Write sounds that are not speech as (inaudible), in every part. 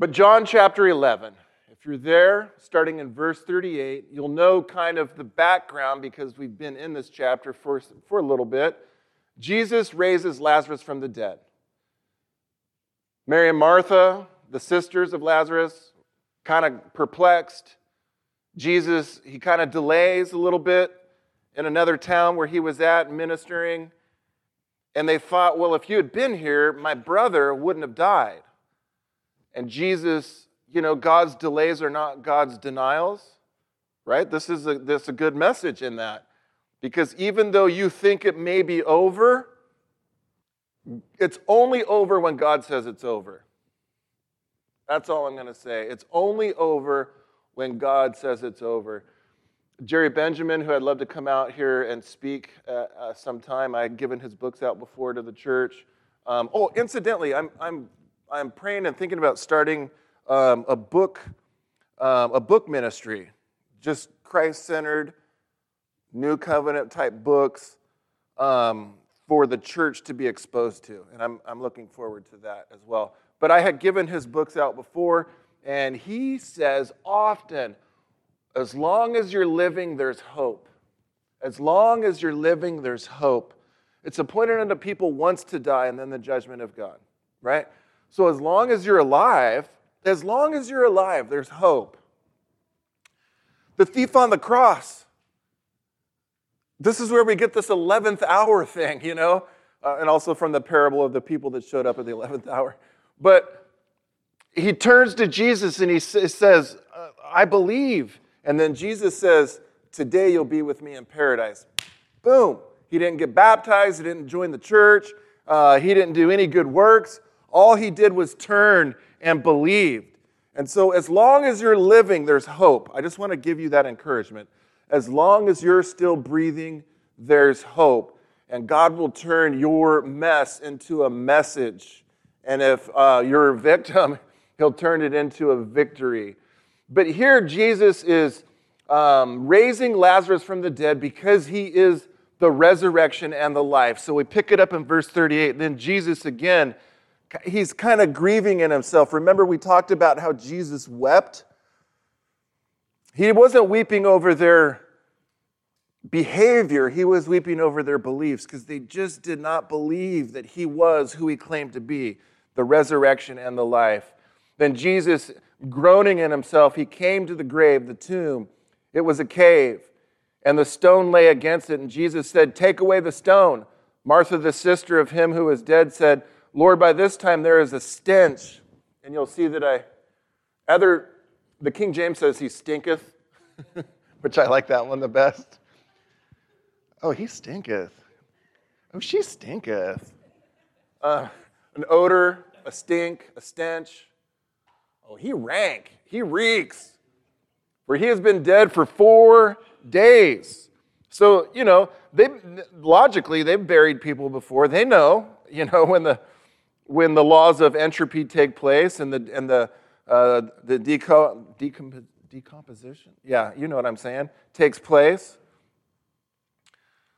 But John chapter 11, if you're there, starting in verse 38, you'll know kind of the background because we've been in this chapter for, for a little bit. Jesus raises Lazarus from the dead. Mary and Martha, the sisters of Lazarus, kind of perplexed. Jesus, he kind of delays a little bit in another town where he was at ministering. And they thought, well, if you had been here, my brother wouldn't have died. And Jesus, you know, God's delays are not God's denials, right? This is a, this is a good message in that. Because even though you think it may be over, it's only over when God says it's over. That's all I'm going to say. It's only over when God says it's over. Jerry Benjamin, who I'd love to come out here and speak uh, uh, sometime, I had given his books out before to the church. Um, oh, incidentally, I'm, I'm, I'm praying and thinking about starting um, a book, um, a book ministry, just Christ-centered, New Covenant type books um, for the church to be exposed to, and I'm, I'm looking forward to that as well. But I had given his books out before, and he says often, as long as you're living, there's hope. As long as you're living, there's hope. It's appointed unto people once to die and then the judgment of God, right? So as long as you're alive, as long as you're alive, there's hope. The thief on the cross, this is where we get this 11th hour thing, you know, uh, and also from the parable of the people that showed up at the 11th hour. But he turns to Jesus and he says, uh, I believe. And then Jesus says, Today you'll be with me in paradise. Boom. He didn't get baptized, he didn't join the church, uh, he didn't do any good works. All he did was turn and believed. And so, as long as you're living, there's hope. I just want to give you that encouragement. As long as you're still breathing, there's hope. And God will turn your mess into a message and if uh, you're a victim, (laughs) he'll turn it into a victory. But here, Jesus is um, raising Lazarus from the dead because he is the resurrection and the life. So we pick it up in verse 38. Then Jesus again, he's kind of grieving in himself. Remember, we talked about how Jesus wept? He wasn't weeping over their behavior, he was weeping over their beliefs because they just did not believe that he was who he claimed to be the resurrection and the life. Then Jesus, groaning in himself, he came to the grave, the tomb. It was a cave, and the stone lay against it. And Jesus said, Take away the stone. Martha, the sister of him who was dead, said, Lord, by this time there is a stench. And you'll see that I, other, the King James says he stinketh, (laughs) which I like that one the best. Oh, he stinketh. Oh, she stinketh. Uh, an odor, a stink, a stench. Oh, he rank, he reeks, for he has been dead for four days. So, you know, they logically they've buried people before. They know, you know, when the when the laws of entropy take place and the and the uh, the deco, decomp- decomposition, yeah, you know what I'm saying, takes place.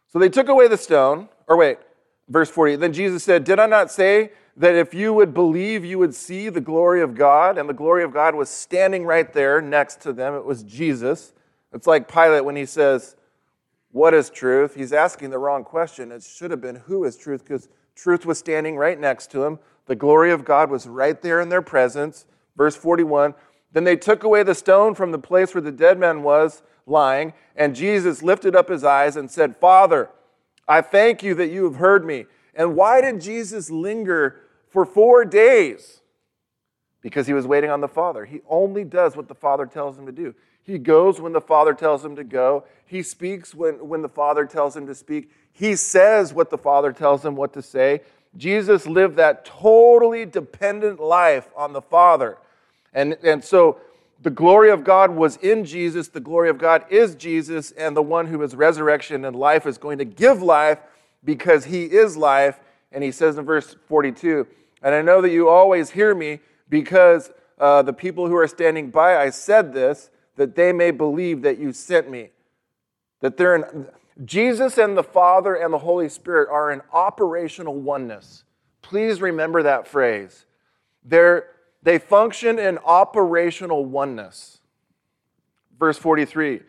So they took away the stone, or wait, verse 40. Then Jesus said, Did I not say that if you would believe, you would see the glory of God, and the glory of God was standing right there next to them. It was Jesus. It's like Pilate when he says, What is truth? He's asking the wrong question. It should have been, Who is truth? Because truth was standing right next to him. The glory of God was right there in their presence. Verse 41 Then they took away the stone from the place where the dead man was lying, and Jesus lifted up his eyes and said, Father, I thank you that you have heard me. And why did Jesus linger for four days? Because he was waiting on the Father. He only does what the Father tells him to do. He goes when the Father tells him to go. He speaks when, when the Father tells him to speak. He says what the Father tells him what to say. Jesus lived that totally dependent life on the Father. And, and so the glory of God was in Jesus. The glory of God is Jesus. And the one who is resurrection and life is going to give life because he is life. And he says in verse 42, and I know that you always hear me because uh, the people who are standing by, I said this, that they may believe that you sent me. That they're in, Jesus and the Father and the Holy Spirit are in operational oneness. Please remember that phrase. They're, They function in operational oneness. Verse 43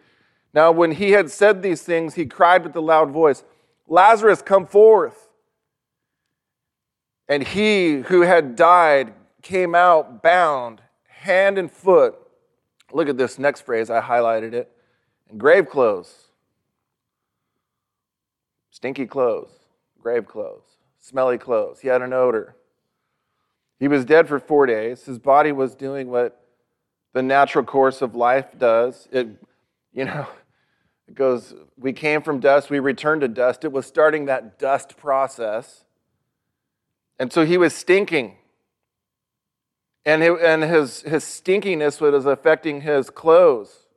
Now, when he had said these things, he cried with a loud voice, Lazarus, come forth. And he who had died came out bound, hand and foot. Look at this next phrase, I highlighted it. In grave clothes. Stinky clothes, grave clothes, smelly clothes. He had an odor. He was dead for four days. His body was doing what the natural course of life does. It, you know, (laughs) it goes, we came from dust, we returned to dust. It was starting that dust process. And so he was stinking. And, his, his stinkiness was affecting his clothes.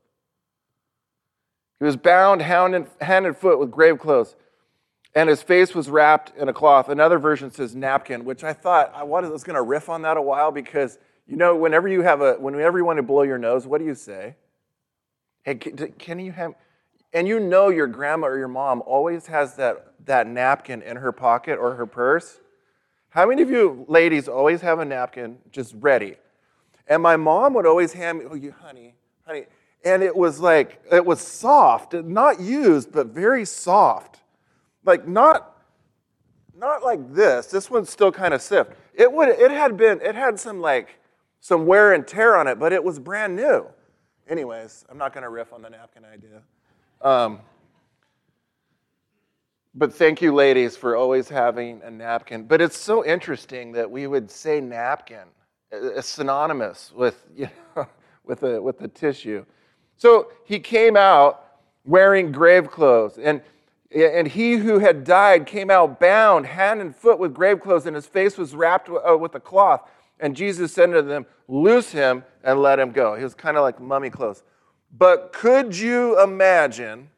He was bound hand and, hand and foot with grave clothes and his face was wrapped in a cloth. Another version says napkin, which I thought I was going to riff on that a while because you know whenever you have a whenever you want to blow your nose, what do you say? Hey, can you have? And you know your grandma or your mom always has that that napkin in her pocket or her purse. How many of you ladies always have a napkin just ready? And my mom would always hand me, oh, you honey, honey, and it was like it was soft, not used, but very soft like not not like this. This one's still kind of stiff. It would it had been it had some like some wear and tear on it, but it was brand new. Anyways, I'm not going to riff on the napkin idea. Um, but thank you, ladies, for always having a napkin. But it's so interesting that we would say napkin, it's synonymous with (laughs) you know, with the with the tissue. So he came out wearing grave clothes, and and he who had died came out bound, hand and foot with grave clothes, and his face was wrapped uh, with a cloth. And Jesus said to them, Loose him and let him go. He was kind of like mummy clothes. But could you imagine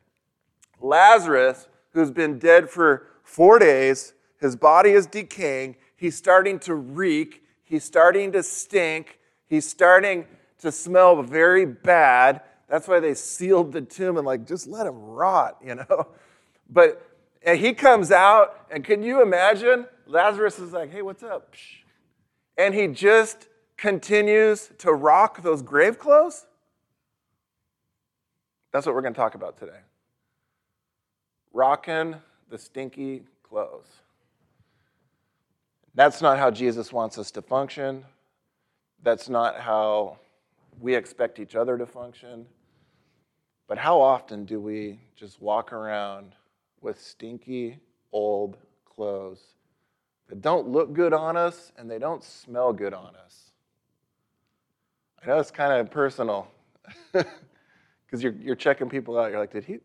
Lazarus, who's been dead for four days, his body is decaying, he's starting to reek, he's starting to stink, he's starting to smell very bad. That's why they sealed the tomb and, like, just let him rot, you know? (laughs) But and he comes out, and can you imagine? Lazarus is like, hey, what's up? And he just continues to rock those grave clothes. That's what we're going to talk about today. Rocking the stinky clothes. That's not how Jesus wants us to function. That's not how we expect each other to function. But how often do we just walk around with stinky old clothes that don't look good on us and they don't smell good on us. I know it's kind of personal (laughs) because you're, you're checking people out. You're like, did he,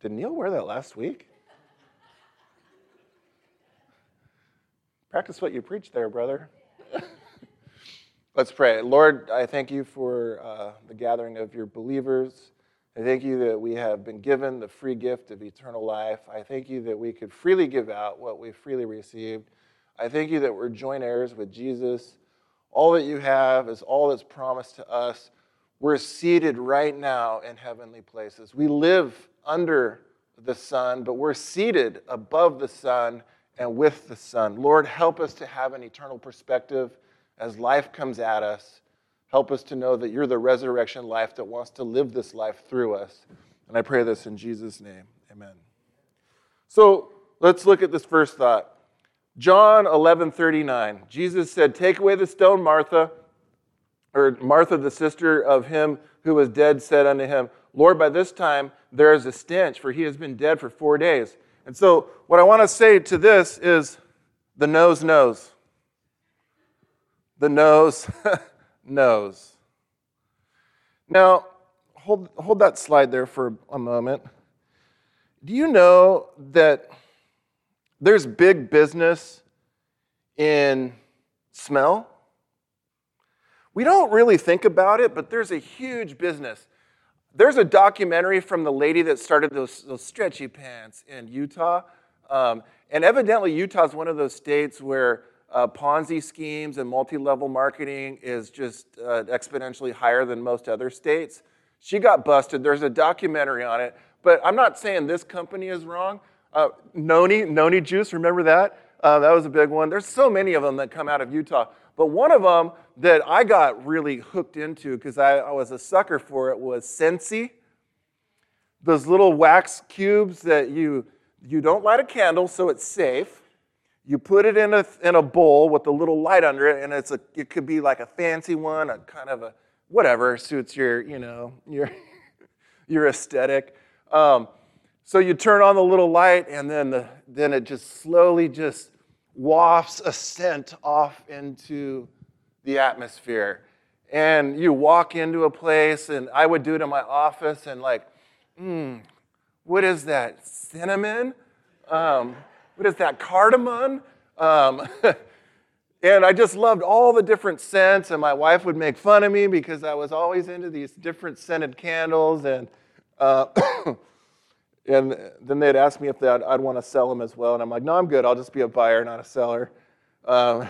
did Neal wear that last week? Practice what you preach there, brother. Let's pray. Lord, I thank you for uh, the gathering of your believers. I thank you that we have been given the free gift of eternal life. I thank you that we could freely give out what we freely received. I thank you that we're joint heirs with Jesus. All that you have is all that's promised to us. We're seated right now in heavenly places. We live under the sun, but we're seated above the sun and with the sun. Lord, help us to have an eternal perspective as life comes at us. Help us to know that you're the resurrection life that wants to live this life through us. And I pray this in Jesus' name. Amen. So let's look at this first thought. John 11 39. Jesus said, Take away the stone, Martha. Or Martha, the sister of him who was dead, said unto him, Lord, by this time there is a stench, for he has been dead for four days. And so, what I want to say to this is the nose knows. The nose (laughs) knows. Now, hold, hold that slide there for a moment. Do you know that there's big business in smell? We don't really think about it, but there's a huge business. There's a documentary from the lady that started those, those stretchy pants in Utah. Um, and evidently, Utah is one of those states where uh, Ponzi schemes and multi level marketing is just uh, exponentially higher than most other states. She got busted. There's a documentary on it. But I'm not saying this company is wrong. Uh, Noni, Noni Juice, remember that? Uh, that was a big one. There's so many of them that come out of Utah. But one of them that I got really hooked into because I, I was a sucker for it was Scentsy. Those little wax cubes that you you don't light a candle, so it's safe. You put it in a in a bowl with a little light under it, and it's a it could be like a fancy one, a kind of a whatever suits your you know your (laughs) your aesthetic. Um, so you turn on the little light, and then the, then it just slowly just wafts a scent off into the atmosphere. And you walk into a place, and I would do it in my office, and like, hmm, what is that? Cinnamon? Um, what is that? Cardamom? Um, (laughs) and I just loved all the different scents, and my wife would make fun of me because I was always into these different scented candles, and uh, (coughs) and then they'd ask me if I'd, I'd want to sell them as well, and I'm like, no, I'm good. I'll just be a buyer, not a seller. Um,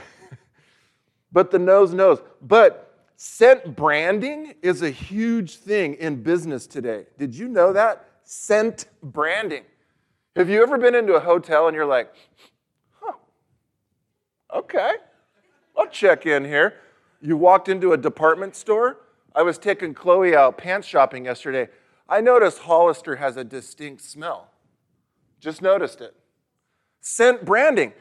(laughs) but the nose knows. But scent branding is a huge thing in business today. Did you know that? Scent branding. Have you ever been into a hotel and you're like, huh, okay, I'll check in here. You walked into a department store. I was taking Chloe out pants shopping yesterday. I noticed Hollister has a distinct smell. Just noticed it. Scent branding.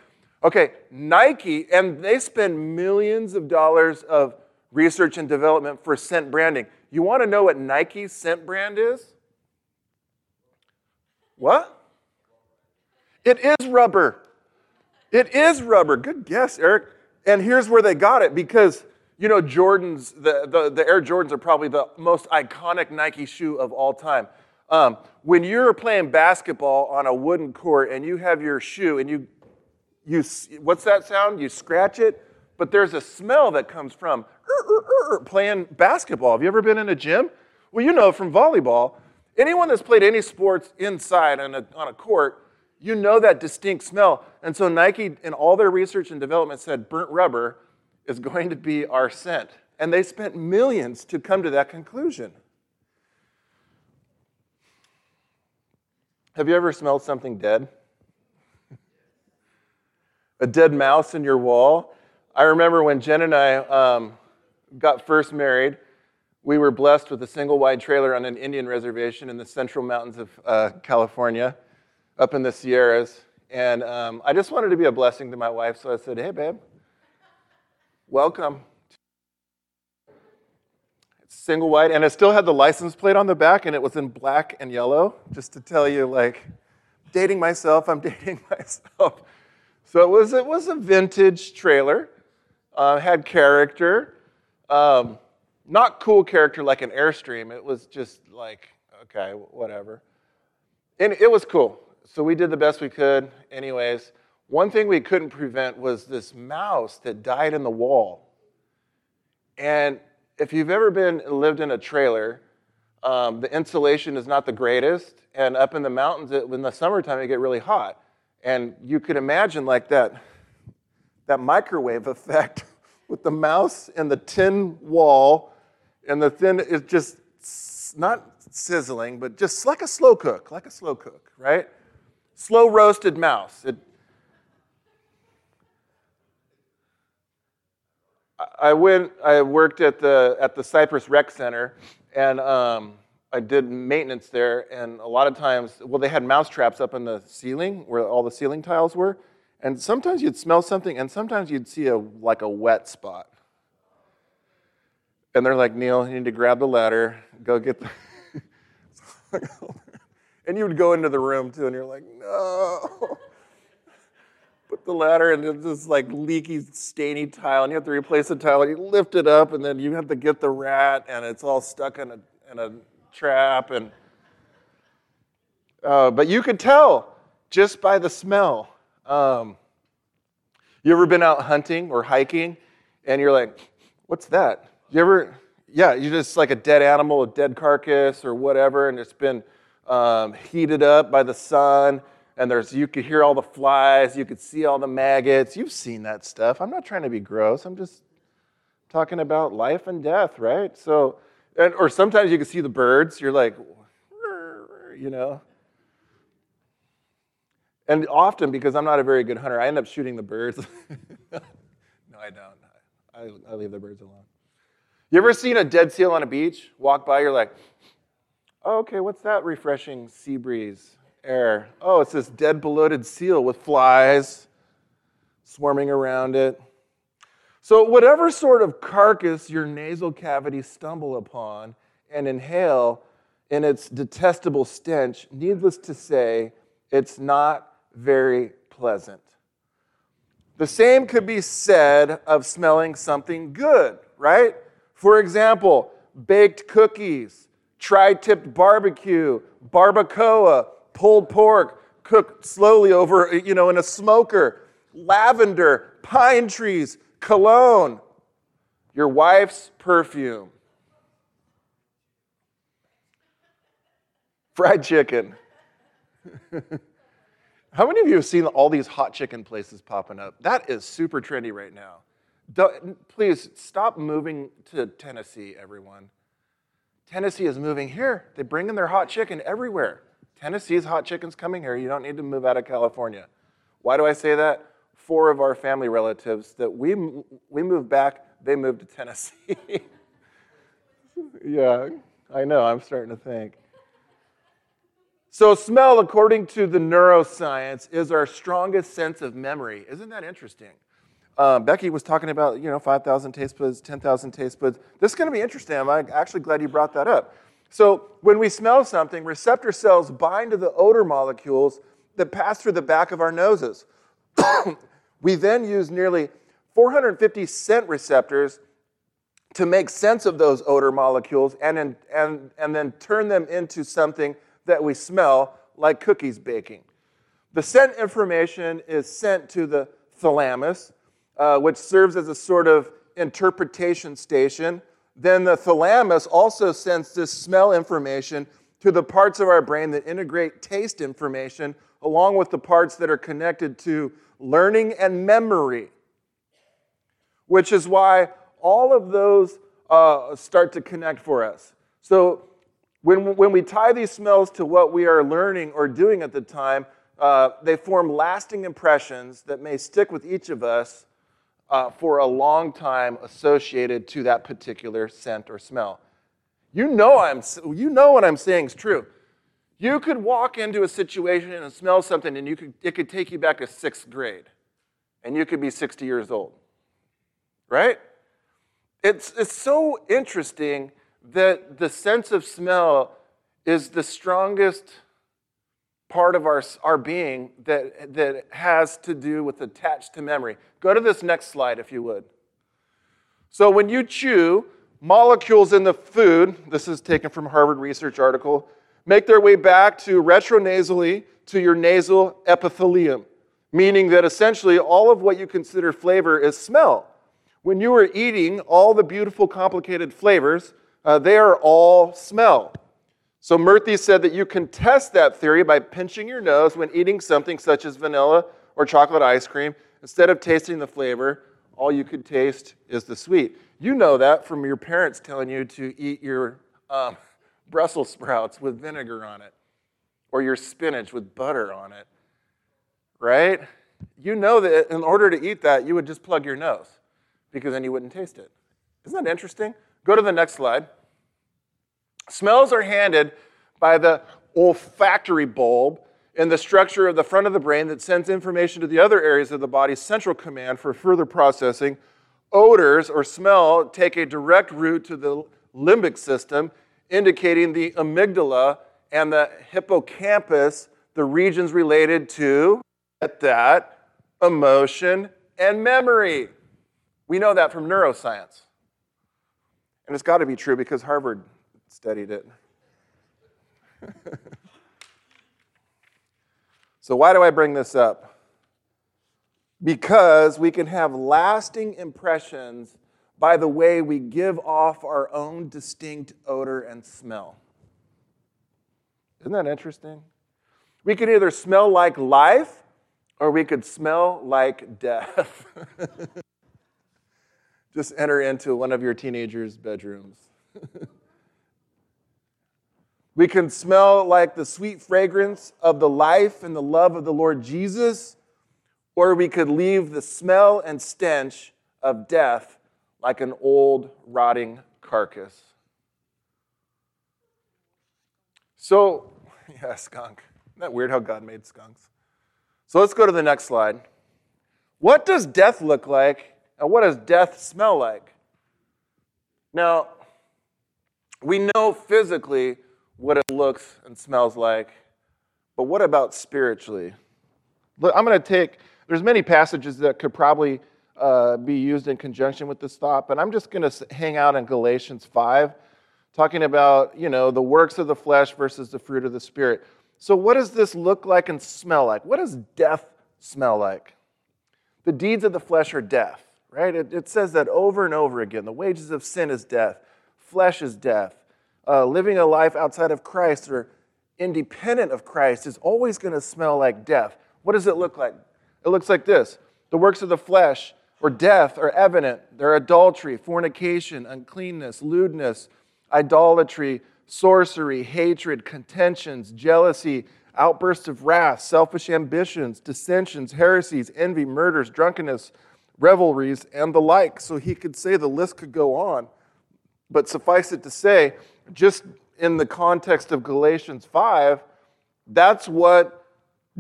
Okay, Nike, and they spend millions of dollars of research and development for scent branding. You want to know what Nike's scent brand is? What? It is rubber. It is rubber. Good guess, Eric. And here's where they got it because you know, Jordans, the, the, the, Air Jordans are probably the most iconic Nike shoe of all time. Um, when you're playing basketball on a wooden court and you have your shoe and you, you, what's that sound? You scratch it, but there's a smell that comes from playing basketball. Have you ever been in a gym? Well, you know from volleyball, anyone that's played any sports inside on a, on a court, you know that distinct smell. And so Nike, in all their research and development, said burnt rubber is going to be our scent. And they spent millions to come to that conclusion. Have you ever smelled something dead? (laughs) A dead mouse in your wall? I remember when Jen and I um, got first married, we were blessed with a single wide trailer on an Indian reservation in the central mountains of uh, California, up in the Sierras. And um, I just wanted to be a blessing to my wife, so I said, hey, babe, welcome. It's single white, and it still had the license plate on the back, and it was in black and yellow, just to tell you, like, dating myself, I'm (laughs) dating myself. So it was, it was a vintage trailer, uh, had character. Um, not cool character like an Airstream. It was just like, okay, whatever. And it was cool. So we did the best we could, anyways. One thing we couldn't prevent was this mouse that died in the wall. And if you've ever been lived in a trailer, um, the insulation is not the greatest, and up in the mountains, it, in the summertime, it get really hot. And you could imagine like that, that microwave effect (laughs) with the mouse and the tin wall, and the thin is just not sizzling, but just like a slow cook, like a slow cook, right? Slow roasted mouse. It, I went, I worked at the, at the Cypress Rec Center, and um, I did maintenance there. And a lot of times, well, they had mouse traps up in the ceiling where all the ceiling tiles were. And sometimes you'd smell something, and sometimes you'd see a, like a wet spot. And they're like, Neal, you need to grab the ladder, go get the. (laughs) and you would go into the room too, and you're like, no (laughs) the ladder and it's this like leaky, stainy tile, and you have to replace the tile, and you lift it up, and then you have to get the rat, and it's all stuck in a, in a trap. And uh, but you could tell just by the smell. Um, you ever been out hunting or hiking, and you're like, "What's that?" You ever? Yeah, you just like a dead animal, a dead carcass, or whatever, and it's been um, heated up by the sun and there's you could hear all the flies, you could see all the maggots. You've seen that stuff. I'm not trying to be gross. I'm just talking about life and death, right? So, and, or sometimes you can see the birds. You're like, you know. And often, because I'm not a very good hunter, I end up shooting the birds. (laughs) no, I don't. I, I leave the birds alone. You ever seen a dead seal on a beach? Walk by, you're like, oh, okay, what's that refreshing sea breeze air? Oh, it's this dead, bloated seal with flies swarming around it. So, whatever sort of carcass your nasal cavity stumble upon and inhale in its detestable stench, needless to say, it's not very pleasant. The same could be said of smelling something good, right? For example, baked cookies, tri tipped barbecue, barbacoa, pulled pork cooked slowly over, you know, in a smoker, lavender, pine trees, cologne, your wife's perfume, fried chicken. (laughs) How many of you have seen all these hot chicken places popping up? That is super trendy right now. Don't, please stop moving to Tennessee, everyone. Tennessee is moving here. They bring in their hot chicken everywhere. Tennessee's hot chicken's coming here. You don't need to move out of California. Why do I say that? Four of our family relatives that we, we moved back, they moved to Tennessee. (laughs) yeah, I know. I'm starting to think. So, smell, according to the neuroscience, is our strongest sense of memory. Isn't that interesting? Uh, Becky was talking about, you know, 5,000 taste buds, 10,000 taste buds. This is going to be interesting. I'm actually glad you brought that up. So, when we smell something, receptor cells bind to the odor molecules that pass through the back of our noses. (coughs) we then use nearly 450 scent receptors to make sense of those odor molecules and, in, and, and then turn them into something that we smell, like cookies baking. The scent information is sent to the thalamus, uh, which serves as a sort of interpretation station. Then the thalamus also sends this smell information to the parts of our brain that integrate taste information, along with the parts that are connected to learning and memory, which is why all of those uh, start to connect for us. So when, when we tie these smells to what we are learning or doing at the time, uh, they form lasting impressions that may stick with each of us uh, for a long time associated to that particular scent or smell. You know, I'm, you know what I'm saying is true. You could walk into a situation and smell something, and you could, it could take you back to sixth grade, and you could be 60 years old. Right? It's, it's so interesting that the sense of smell is the strongest part of our, our being that, that has to do with attached to memory. Go to this next slide, if you would. So, when you chew, molecules in the food, this is taken from Harvard research article, make their way back to retronasally to your nasal epithelium, meaning that essentially all of what you consider flavor is smell. When you are eating all the beautiful, complicated flavors, uh, they are all smell. So Murthy said that you can test that theory by pinching your nose when eating something such as vanilla or chocolate ice cream. Instead of tasting the flavor, all you could taste is the sweet. You know that from your parents telling you to eat your um, (laughs) Brussels sprouts with vinegar on it or your spinach with butter on it, right? You know that in order to eat that, you would just plug your nose because then you wouldn't taste it. Isn't that interesting? Go to the next slide. Smells are handed by the olfactory bulb in the structure of the front of the brain that sends information to the other areas of the body's central command for further processing. Odors or smell take a direct route to the limbic system, indicating the amygdala and the hippocampus, the regions related to at that emotion and memory. We know that from neuroscience. And it's got to be true because Harvard studied it. (laughs) so, why do I bring this up? Because we can have lasting impressions by the way we give off our own distinct odor and smell. Isn't that interesting? We could either smell like life or we could smell like death. (laughs) Just enter into one of your teenagers' bedrooms. (laughs) we can smell like the sweet fragrance of the life and the love of the Lord Jesus, or we could leave the smell and stench of death like an old, rotting carcass. So, (laughs) yeah, skunk. Isn't that weird how God made skunks? So let's go to the next slide. What does death look like, and what does death smell like? Now, we know physically what it looks and smells like, but what about spiritually? Look, I'm going to take, there's many passages that could probably uh, be used in conjunction with this thought, but I'm just going to hang out in Galatians 5, talking about, you know, the works of the flesh versus the fruit of the Spirit. So, what does this look like and smell like? What does death smell like? The deeds of the flesh are death, right? It, it says that over and over again. The wages of sin is death, flesh is death. Uh, living a life outside of Christ or independent of Christ is always going to smell like death. What does it look like? It looks like this the works of the flesh or death are evident. They're adultery, fornication, uncleanness, lewdness, idolatry, sorcery, hatred, contentions, jealousy, outbursts of wrath, selfish ambitions, dissensions, heresies, envy, murders, drunkenness, revelries, and the like. So he could say the list could go on. But suffice it to say, just in the context of Galatians 5, that's what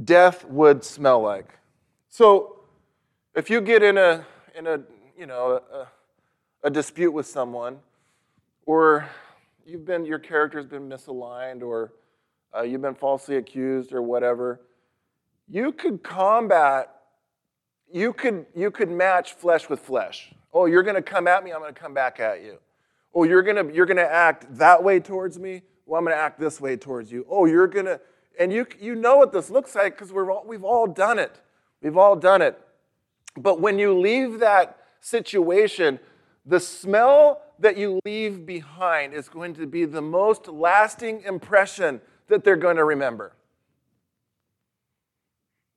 death would smell like. So if you get in a, in a you know, a, a dispute with someone, or you've been, your character's been misaligned, or uh, you've been falsely accused, or whatever, you could combat, you could, you could match flesh with flesh. Oh, you're going to come at me, I'm going to come back at you. Oh, you're to you're to act that way towards me, well, I'm to act this way towards you. Oh, you're to, and you, you know what this looks like because we're all, we've all done it. We've all done it. But when you leave that situation, the smell that you leave behind is going to be the most lasting impression that they're going to remember.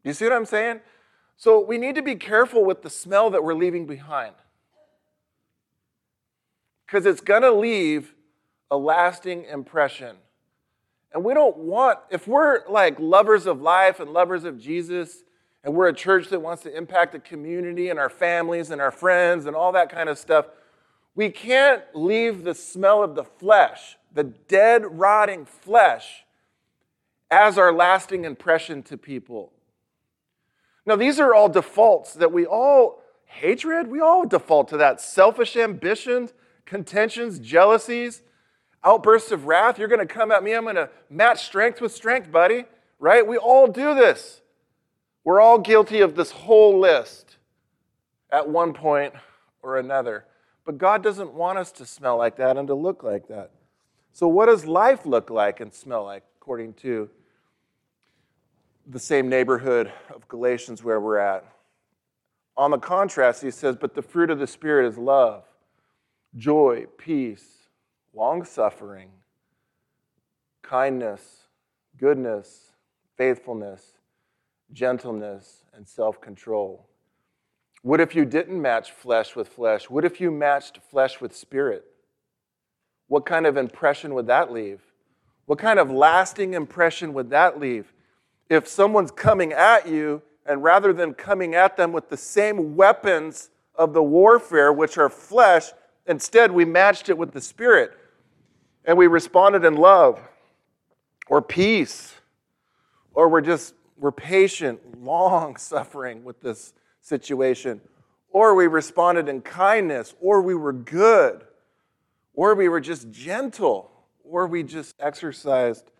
You see what I'm saying? So we need to be careful with the smell that we're leaving behind. Because it's going to leave a lasting impression. And we don't want, if we're like lovers of life and lovers of Jesus, and we're a church that wants to impact the community and our families and our friends and all that kind of stuff, we can't leave the smell of the flesh, the dead, rotting flesh, as our lasting impression to people. Now, these are all defaults that we all, hatred, we all default to that. Selfish ambitions, contentions, jealousies, outbursts of wrath. You're going to come at me, I'm going to match strength with strength, buddy, right? We all do this. We're all guilty of this whole list at one point or another. But God doesn't want us to smell like that and to look like that. So, what does life look like and smell like, according to the same neighborhood of Galatians where we're at? On the contrast, he says, But the fruit of the Spirit is love, joy, peace, long suffering, kindness, goodness, faithfulness gentleness, and self control? What if you didn't match flesh with flesh? What if you matched flesh with spirit? What kind of impression would that leave? What kind of lasting impression would that leave? If someone's coming at you, and rather than coming at them with the same weapons of the warfare, which are flesh, instead we matched it with the spirit and we responded in love or peace, or we're just we're patient, long (laughs) suffering with this situation, or we responded in kindness, or we were good, or we were just gentle, or we just exercised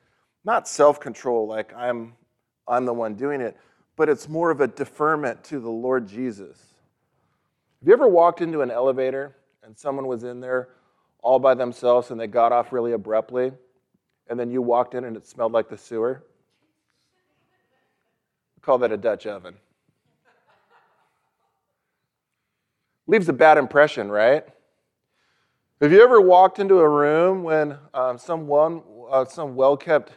not self control like I'm, I'm the one doing it, but it's more of a deferment to the Lord Jesus. Have you ever walked into an elevator and someone was in there all by themselves and they got off really abruptly, and then you walked in and it smelled like the sewer? Call that a Dutch oven. Leaves a bad impression, right? Have you ever walked into a room when um, someone, uh, some well kept,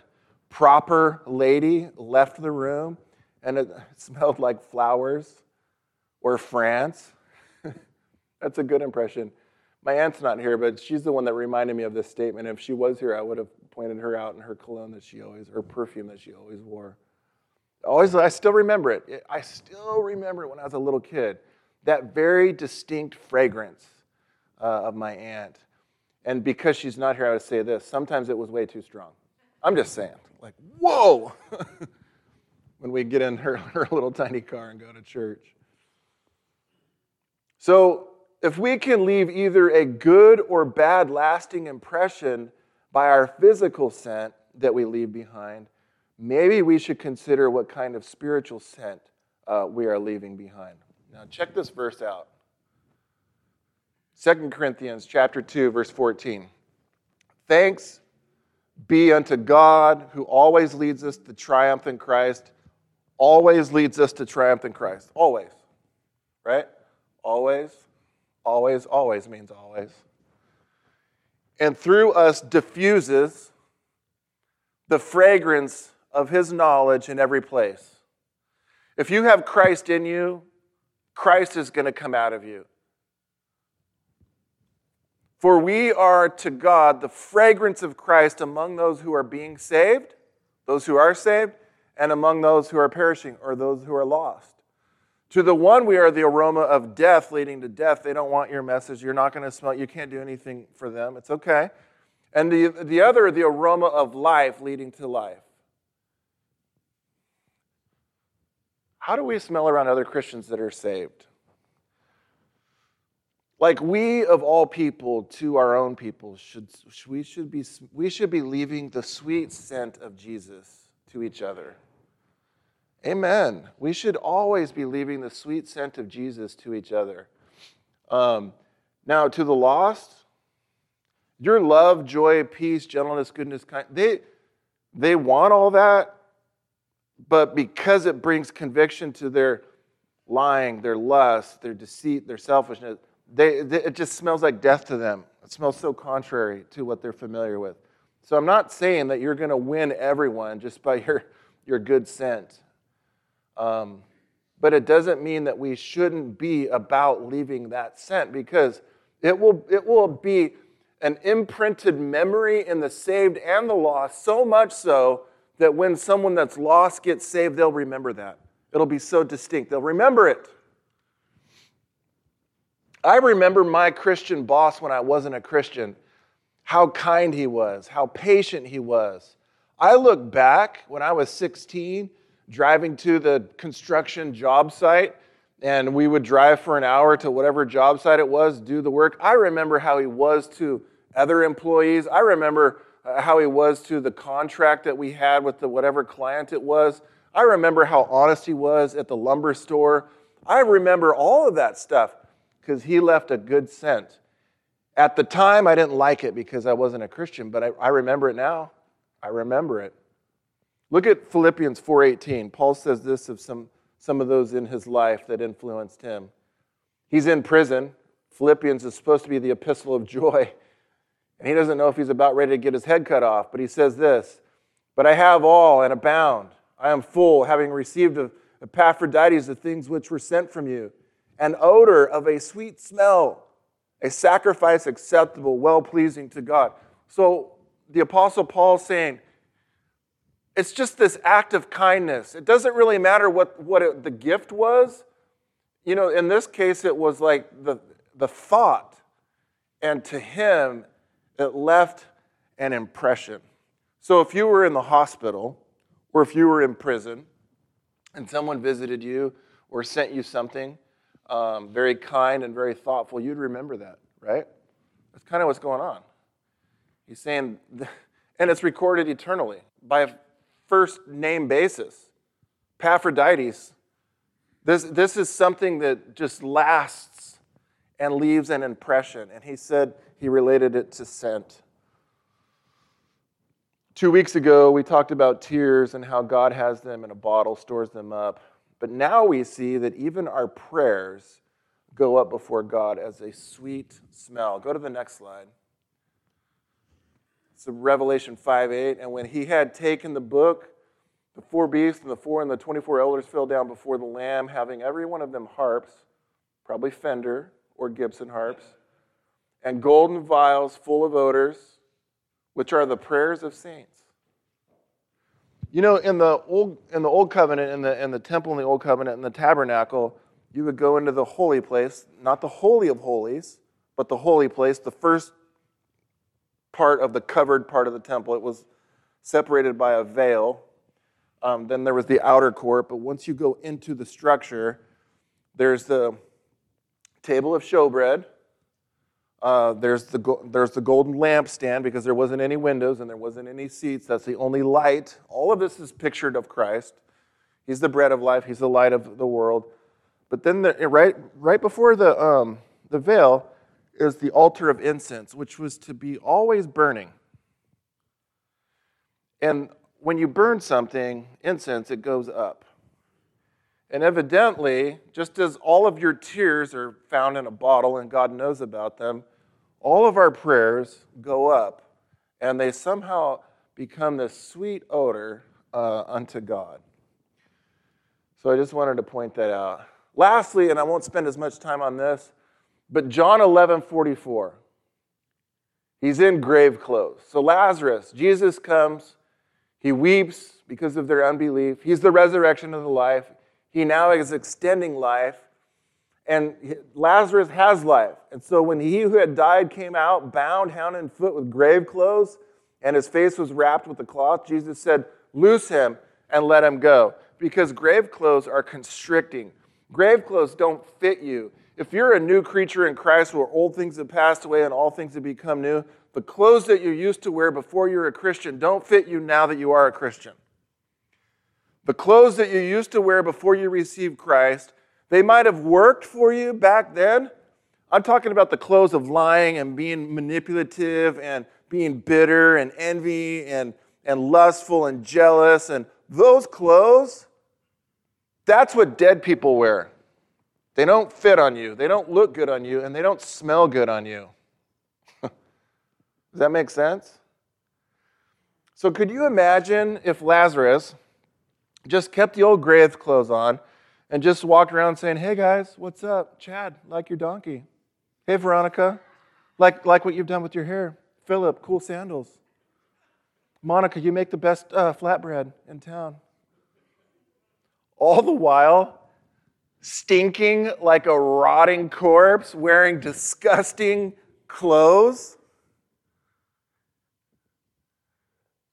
proper lady left the room and it (laughs) smelled like flowers or France? (laughs) That's a good impression. My aunt's not here, but she's the one that reminded me of this statement. If she was here, I would have pointed her out in her cologne that she always, her perfume that she always wore. Always, I still remember it. I still remember it when I was a little kid. That very distinct fragrance uh, of my aunt. And because she's not here, I would say this sometimes it was way too strong. I'm just saying, like, whoa, (laughs) when we get in her, her little tiny car and go to church. So, if we can leave either a good or bad lasting impression by our physical scent that we leave behind, maybe we should consider what kind of spiritual scent uh, we are leaving behind. Now, check this verse out. 2 Corinthians chapter 2 verse 14. Thanks be unto God who always leads us to triumph in Christ. Always leads us to triumph in Christ. Always. Right? Always. Always, always means always. And through us diffuses the fragrance of his knowledge in every place. If you have Christ in you, Christ is going to come out of you. For we are to God the fragrance of Christ among those who are being saved, those who are saved, and among those who are perishing or those who are lost. To the one, we are the aroma of death leading to death. They don't want your message. You're not going to smell. You can't do anything for them. It's okay. And the, the other, the aroma of life leading to life. How do we smell around other Christians that are saved? Like we of all people to our own people should we should be we should be leaving the sweet scent of Jesus to each other. Amen. We should always be leaving the sweet scent of Jesus to each other. Um, now, to the lost, your love, joy, peace, gentleness, goodness, kind they they want all that, but because it brings conviction to their lying, their lust, their deceit, their selfishness, they, they, it just smells like death to them. It smells so contrary to what they're familiar with. So I'm not saying that you're going to win everyone just by your, your good scent. Um, but it doesn't mean that we shouldn't be about leaving that scent because it will, it will be an imprinted memory in the saved and the lost, so much so that when someone that's lost gets saved, they'll remember that. It'll be so distinct. They'll remember it. I remember my Christian boss when I wasn't a Christian, how kind he was, how patient he was. I look back when I was 16, driving to the construction job site, and we would drive for an hour to whatever job site it was, do the work. I remember how he was to other employees. I remember uh, how he was to the contract that we had with the whatever client it was. I remember how honest he was at the lumber store. I remember all of that stuff because he left a good scent. At the time, I didn't like it because I wasn't a Christian, but I, I remember it now. I remember it. Look at Philippians 4:18. Paul says this of some, some of those in his life that influenced him. He's in prison. Philippians is supposed to be the epistle of joy. (laughs) And he doesn't know if he's about ready to get his head cut off, but he says this But I have all and abound. I am full, having received of Epaphroditus the things which were sent from you an odor of a sweet smell, a sacrifice acceptable, well pleasing to God. So the Apostle Paul saying, it's just this act of kindness. It doesn't really matter what, what it, the gift was. You know, in this case, it was like the, the thought. And to him, it left an impression. So if you were in the hospital, or if you were in prison, and someone visited you or sent you something, um, very kind and very thoughtful, you'd remember that, right? That's kind of what's going on. He's saying, (laughs) and it's recorded eternally by first name basis. Epaphroditus, this, this is something that just lasts and leaves an impression. And he said he related it to scent. Two weeks ago, we talked about tears and how God has them in a bottle, stores them up. But now we see that even our prayers go up before God as a sweet smell. Go to the next slide. It's Revelation 5 8. And when he had taken the book, the four beasts and the four and the 24 elders fell down before the Lamb, having every one of them harps, probably Fender or Gibson harps, and golden vials full of odors, which are the prayers of saints. You know, in the old in the old covenant, in the in the temple in the old covenant, in the tabernacle, you would go into the holy place, not the holy of holies, but but the holy place, the first part of the covered part of the temple. It was separated by a veil. Um, then there was the outer court, but once you go into the structure, there's the table of showbread. Uh, there's, the there's the golden lampstand because there wasn't any windows and there wasn't any seats. That's the only light. All of this is pictured of Christ. He's the bread of life. He's the light of the world. But then, the, right, right before the, um, the veil is the altar of incense, which was to be always burning. And when you burn something, incense, it goes up. And evidently, just as all of your tears are found in a bottle and God knows about them, all of our prayers go up and they somehow become this sweet odor uh, unto God. So I just wanted to point that out. Lastly, and I won't spend as much time on this, but John 11 44, he's in grave clothes. So Lazarus, Jesus comes, he weeps because of their unbelief. He's the resurrection of the life. He now is extending life. And Lazarus has life. And so when he who had died came out, bound hand and foot with grave clothes, and his face was wrapped with a cloth, Jesus said, Loose him and let him go. Because grave clothes are constricting. Grave clothes don't fit you. If you're a new creature in Christ where old things have passed away and all things have become new, the clothes that you used to wear before you're a Christian don't fit you now that you are a Christian. The clothes that you used to wear before you received Christ, they might have worked for you back then. I'm talking about the clothes of lying and being manipulative and being bitter and envy and, and lustful and jealous. And those clothes, that's what dead people wear. They don't fit on you, they don't look good on you, and they don't smell good on you. (laughs) Does that make sense? So, could you imagine if Lazarus just kept the old grave clothes on and just walked around saying, Hey guys, what's up? Chad, like your donkey. Hey Veronica, like, like what you've done with your hair. Philip, cool sandals. Monica, you make the best uh, flatbread in town. All the while, stinking like a rotting corpse, wearing disgusting clothes.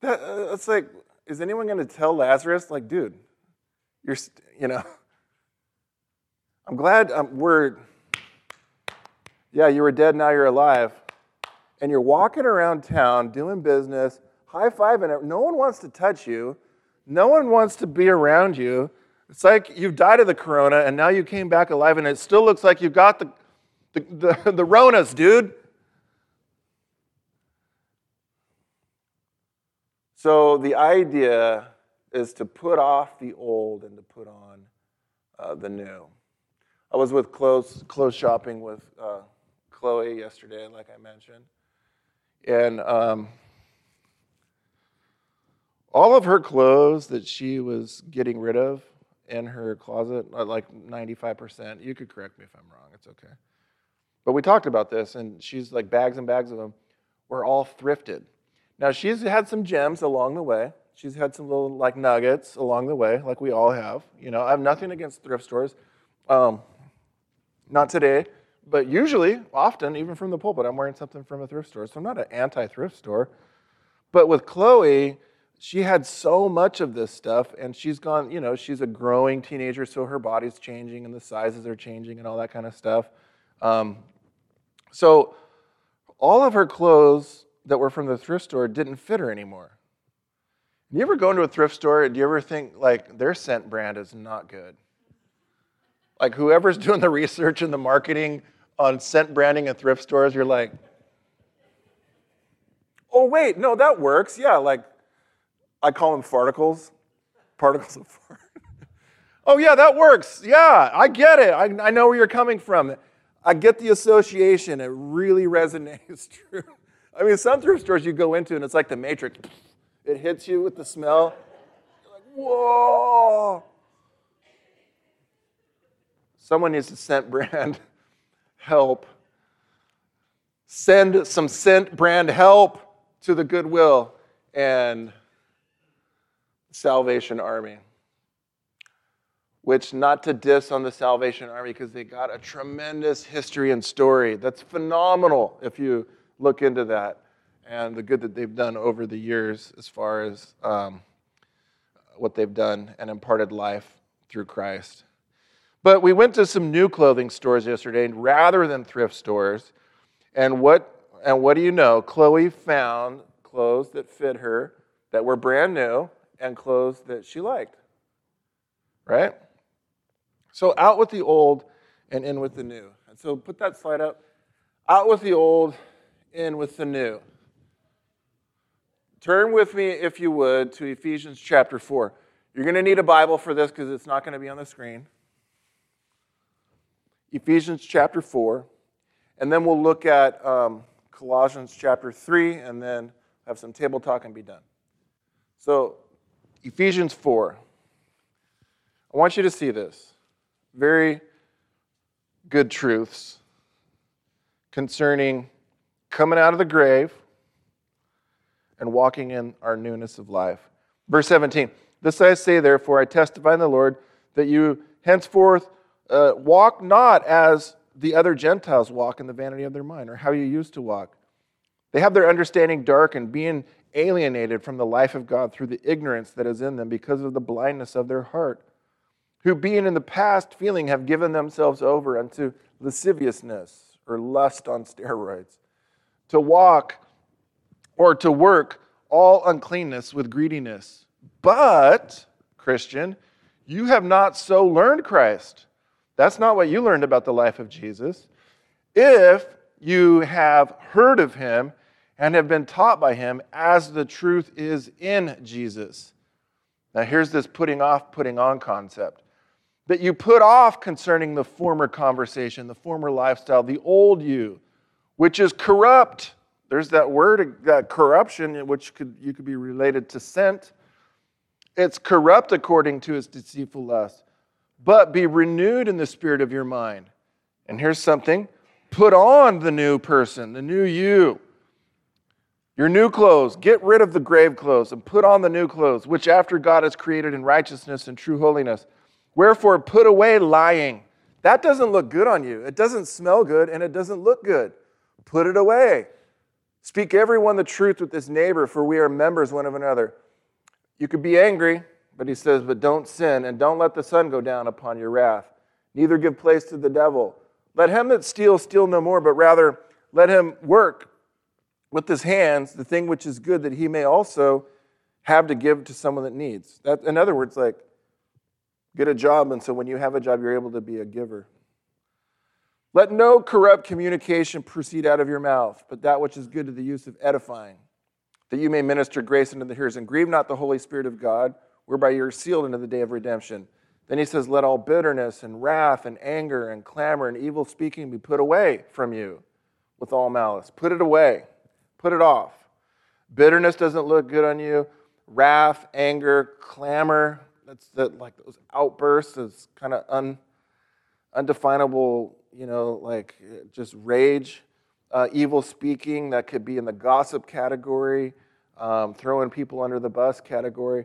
That, uh, that's like, is anyone going to tell Lazarus, like, dude, you're, you know, I'm glad um, we're, yeah, you were dead, now you're alive. And you're walking around town doing business, high fiving. No one wants to touch you, no one wants to be around you. It's like you've died of the corona and now you came back alive, and it still looks like you've got the, the, the, (laughs) the Ronas, dude. So the idea is to put off the old and to put on uh, the new. I was with clothes, clothes shopping with uh, Chloe yesterday, like I mentioned. And um, all of her clothes that she was getting rid of in her closet, uh, like 95%, you could correct me if I'm wrong, it's okay. But we talked about this, and she's like bags and bags of them were all thrifted. Now, she's had some gems along the way. She's had some little like nuggets along the way, like we all have. You know, I have nothing against thrift stores. Um, not today, but usually, often, even from the pulpit, I'm wearing something from a thrift store. So I'm not an anti thrift store. But with Chloe, she had so much of this stuff, and she's gone, you know, she's a growing teenager, so her body's changing and the sizes are changing and all that kind of stuff. Um, so all of her clothes that were from the thrift store didn't fit her anymore. You ever go into a thrift store? Do you ever think, like, their scent brand is not good? Like, whoever's (laughs) doing the research and the marketing on scent branding at thrift stores, you're like, oh, wait, no, that works. Yeah, like, I call them farticles, particles of fart. (laughs) oh, yeah, that works. Yeah, I get it. I, I know where you're coming from. I get the association. It really (laughs) resonates true. I mean, some thrift stores you go into and it's like the Matrix. It hits you with the smell. You're like, whoa. Someone needs to scent brand (laughs) help. Send some scent brand help to the Goodwill and Salvation Army. which not to diss on the Salvation Army because they got a tremendous history and story. That's phenomenal if you look into that and the good that they've done over the years as far as um, what they've done and imparted life through Christ. But we went to some new clothing stores yesterday rather than thrift stores. And what, and what do you know? Chloe found clothes that fit her, that were brand new, and clothes that she liked. Right? So out with the old and in with the new. And so put that slide up. Out with the old, in with the new. Turn with me, if you would, to Ephesians chapter 4. You're going to need a Bible for this because it's not going to be on the screen. Ephesians chapter 4. And then we'll look at um, Colossians chapter 3 and then have some table talk and be done. So, Ephesians 4. I want you to see this. Very good truths concerning coming out of the grave and walking in our newness of life. Verse 17 This I say, therefore, I testify in the Lord that you henceforth uh, walk not as the other Gentiles walk in the vanity of their mind, or how you used to walk. They have their understanding darkened, being alienated from the life of God through the ignorance that is in them because of the blindness of their heart, who, being in the past feeling, have given themselves over unto lasciviousness or lust on steroids, to walk or to work all uncleanness with greediness. But, Christian, you have not so learned Christ. That's not what you learned about the life of Jesus. If you have heard of him and have been taught by him as the truth is in Jesus. Now, here's this putting off, putting on concept that you put off concerning the former conversation, the former lifestyle, the old you, which is corrupt there's that word, that corruption, which could, you could be related to scent. It's corrupt according to its deceitful lust. But be renewed in the spirit of your mind. And here's something put on the new person, the new you. Your new clothes. Get rid of the grave clothes and put on the new clothes, which after God has created in righteousness and true holiness. Wherefore, put away lying. That doesn't look good on you. It doesn't smell good and it doesn't look good. Put it away. Speak everyone the truth with his neighbor, for we are members one of another. You could be angry, but he says, but don't sin, and don't let the sun go down upon your wrath. Neither give place to the devil. Let him that steals steal no more, but rather let him work with his hands the thing which is good, that he may also have to give to someone that needs. That, in other words, like get a job, and so when you have a job, you're able to be a giver. Let no corrupt communication proceed out of your mouth, but that which is good to the use of edifying, that you may minister grace unto the hearers. And grieve not the Holy Spirit of God, whereby you're sealed unto the day of redemption. Then he says, Let all bitterness and wrath and anger and clamor and evil speaking be put away from you with all malice. Put it away, put it off. Bitterness doesn't look good on you. Wrath, anger, clamor, that's the, like those outbursts, those kind of un, undefinable you know, like just rage, uh, evil speaking that could be in the gossip category, um, throwing people under the bus category.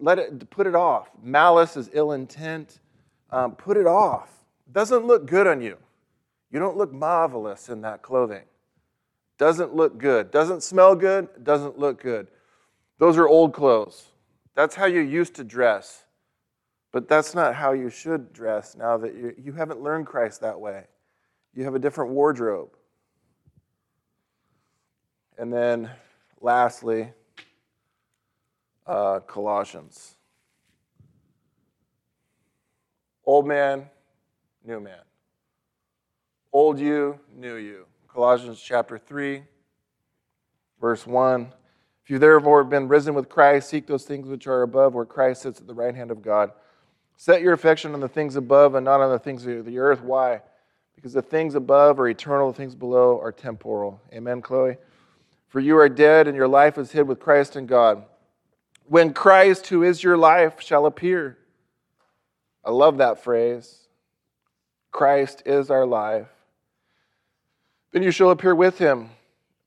Let it put it off. Malice is ill intent. Um, put it off. Doesn't look good on you. You don't look marvelous in that clothing. Doesn't look good. Doesn't smell good. Doesn't look good. Those are old clothes. That's how you used to dress. But that's not how you should dress now that you, you haven't learned Christ that way. You have a different wardrobe. And then lastly, uh, Colossians. Old man, new man. Old you, new you. Colossians chapter 3, verse 1. If you therefore have been risen with Christ, seek those things which are above, where Christ sits at the right hand of God. Set your affection on the things above and not on the things of the earth. Why? Because the things above are eternal, the things below are temporal. Amen, Chloe? For you are dead, and your life is hid with Christ in God. When Christ, who is your life, shall appear. I love that phrase. Christ is our life. Then you shall appear with him.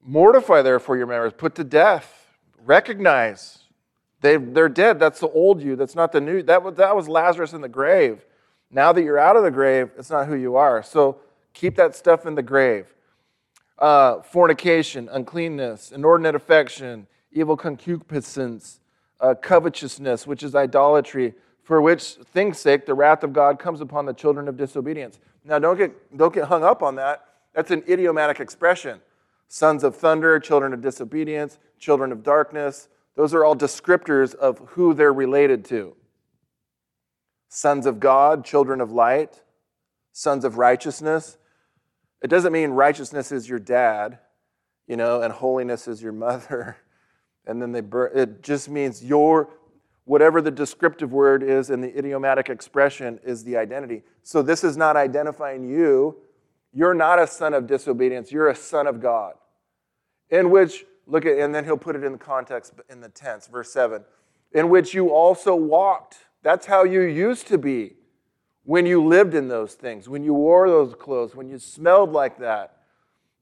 Mortify, therefore, your members. Put to death. Recognize. They, they're dead. That's the old you. That's not the new. That was, that was Lazarus in the grave. Now that you're out of the grave, it's not who you are. So keep that stuff in the grave. Uh, fornication, uncleanness, inordinate affection, evil concupiscence, uh, covetousness, which is idolatry, for which things' sake the wrath of God comes upon the children of disobedience. Now, don't get, don't get hung up on that. That's an idiomatic expression. Sons of thunder, children of disobedience, children of darkness, those are all descriptors of who they're related to. Sons of God, children of light, sons of righteousness. It doesn't mean righteousness is your dad, you know, and holiness is your mother. (laughs) And then they. It just means your, whatever the descriptive word is in the idiomatic expression is the identity. So this is not identifying you. You're not a son of disobedience. You're a son of God. In which Look at, and then he'll put it in the context in the tense, verse 7, in which you also walked. That's how you used to be when you lived in those things, when you wore those clothes, when you smelled like that.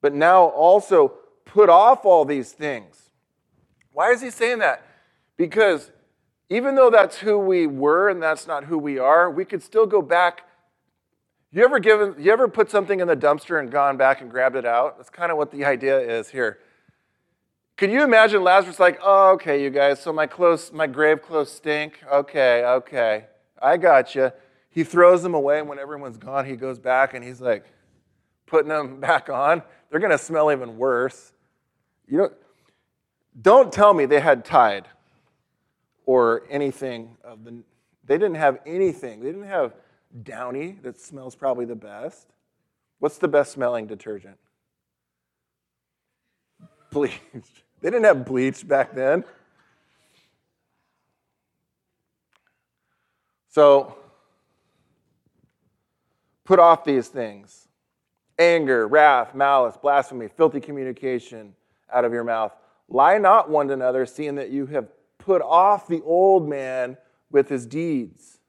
But now also put off all these things. Why is he saying that? Because even though that's who we were and that's not who we are, we could still go back. You ever given you ever put something in the dumpster and gone back and grabbed it out? That's kind of what the idea is here. Could you imagine Lazarus like, oh, okay, you guys, so my clothes, my grave clothes stink. Okay, okay, I got you. He throws them away, and when everyone's gone, he goes back and he's like, putting them (laughs) back on. They're gonna smell even worse. You don't, don't tell me they had Tide or anything of the. They didn't have anything. They didn't have Downy that smells probably the best. What's the best smelling detergent? Bleach. (laughs) They didn't have bleach back then. So, put off these things anger, wrath, malice, blasphemy, filthy communication out of your mouth. Lie not one to another, seeing that you have put off the old man with his deeds.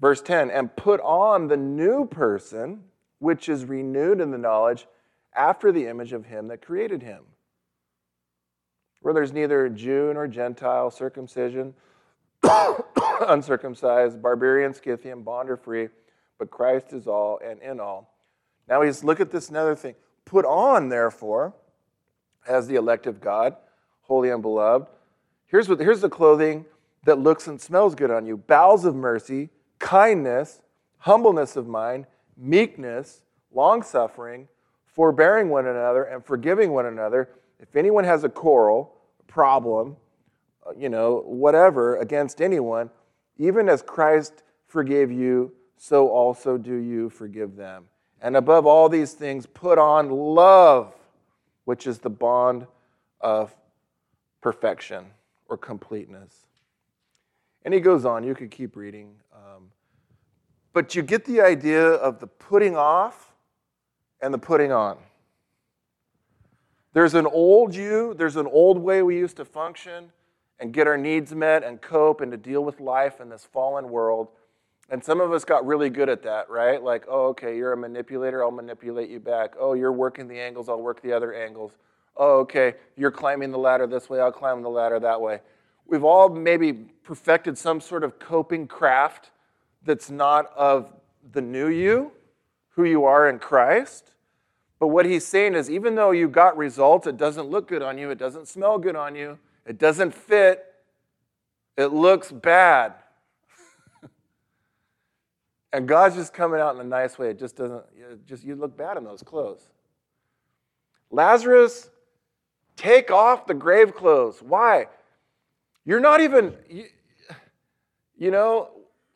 Verse 10 and put on the new person, which is renewed in the knowledge after the image of him that created him where there's neither Jew nor Gentile, circumcision, (coughs) uncircumcised, barbarian, Scythian, bond or free, but Christ is all and in all. Now he's look at this another thing. Put on, therefore, as the elect of God, holy and beloved. Here's what here's the clothing that looks and smells good on you: bowels of mercy, kindness, humbleness of mind, meekness, long suffering, forbearing one another, and forgiving one another. If anyone has a quarrel, problem, uh, you know, whatever, against anyone, even as Christ forgave you, so also do you forgive them. And above all these things, put on love, which is the bond of perfection or completeness. And he goes on, you could keep reading. Um, but you get the idea of the putting off and the putting on. There's an old you, there's an old way we used to function and get our needs met and cope and to deal with life in this fallen world. And some of us got really good at that, right? Like, oh, okay, you're a manipulator, I'll manipulate you back. Oh, you're working the angles, I'll work the other angles. Oh, okay, you're climbing the ladder this way, I'll climb the ladder that way. We've all maybe perfected some sort of coping craft that's not of the new you, who you are in Christ. But what he's saying is, even though you got results, it doesn't look good on you, it doesn't smell good on you, it doesn't fit, it looks bad. And God's just coming out in a nice way. It just doesn't, it just you look bad in those clothes. Lazarus, take off the grave clothes. Why? You're not even, you, you know,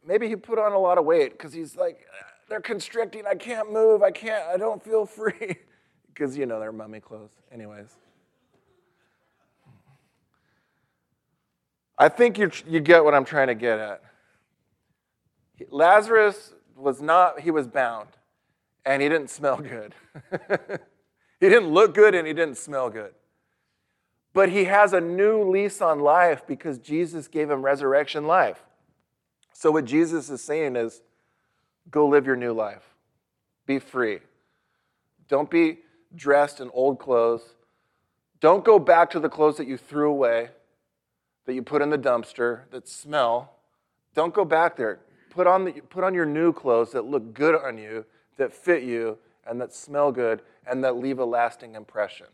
maybe he put on a lot of weight because he's like, they're constricting. I can't move. I can't, I don't feel free. (laughs) Because, you know, they're mummy clothes. Anyways. I think you, you get what I'm trying to get at. Lazarus was not, he was bound, and he didn't smell good. (laughs) he didn't look good and he didn't smell good. But he has a new lease on life because Jesus gave him resurrection life. So, what Jesus is saying is, Go live your new life. Be free. Don't be dressed in old clothes. Don't go back to the clothes that you threw away. that you put in the dumpster that smell. Don't go back there. Put on, the, put on your new clothes that look good on you, that fit you, and that smell good, and that leave a lasting impression.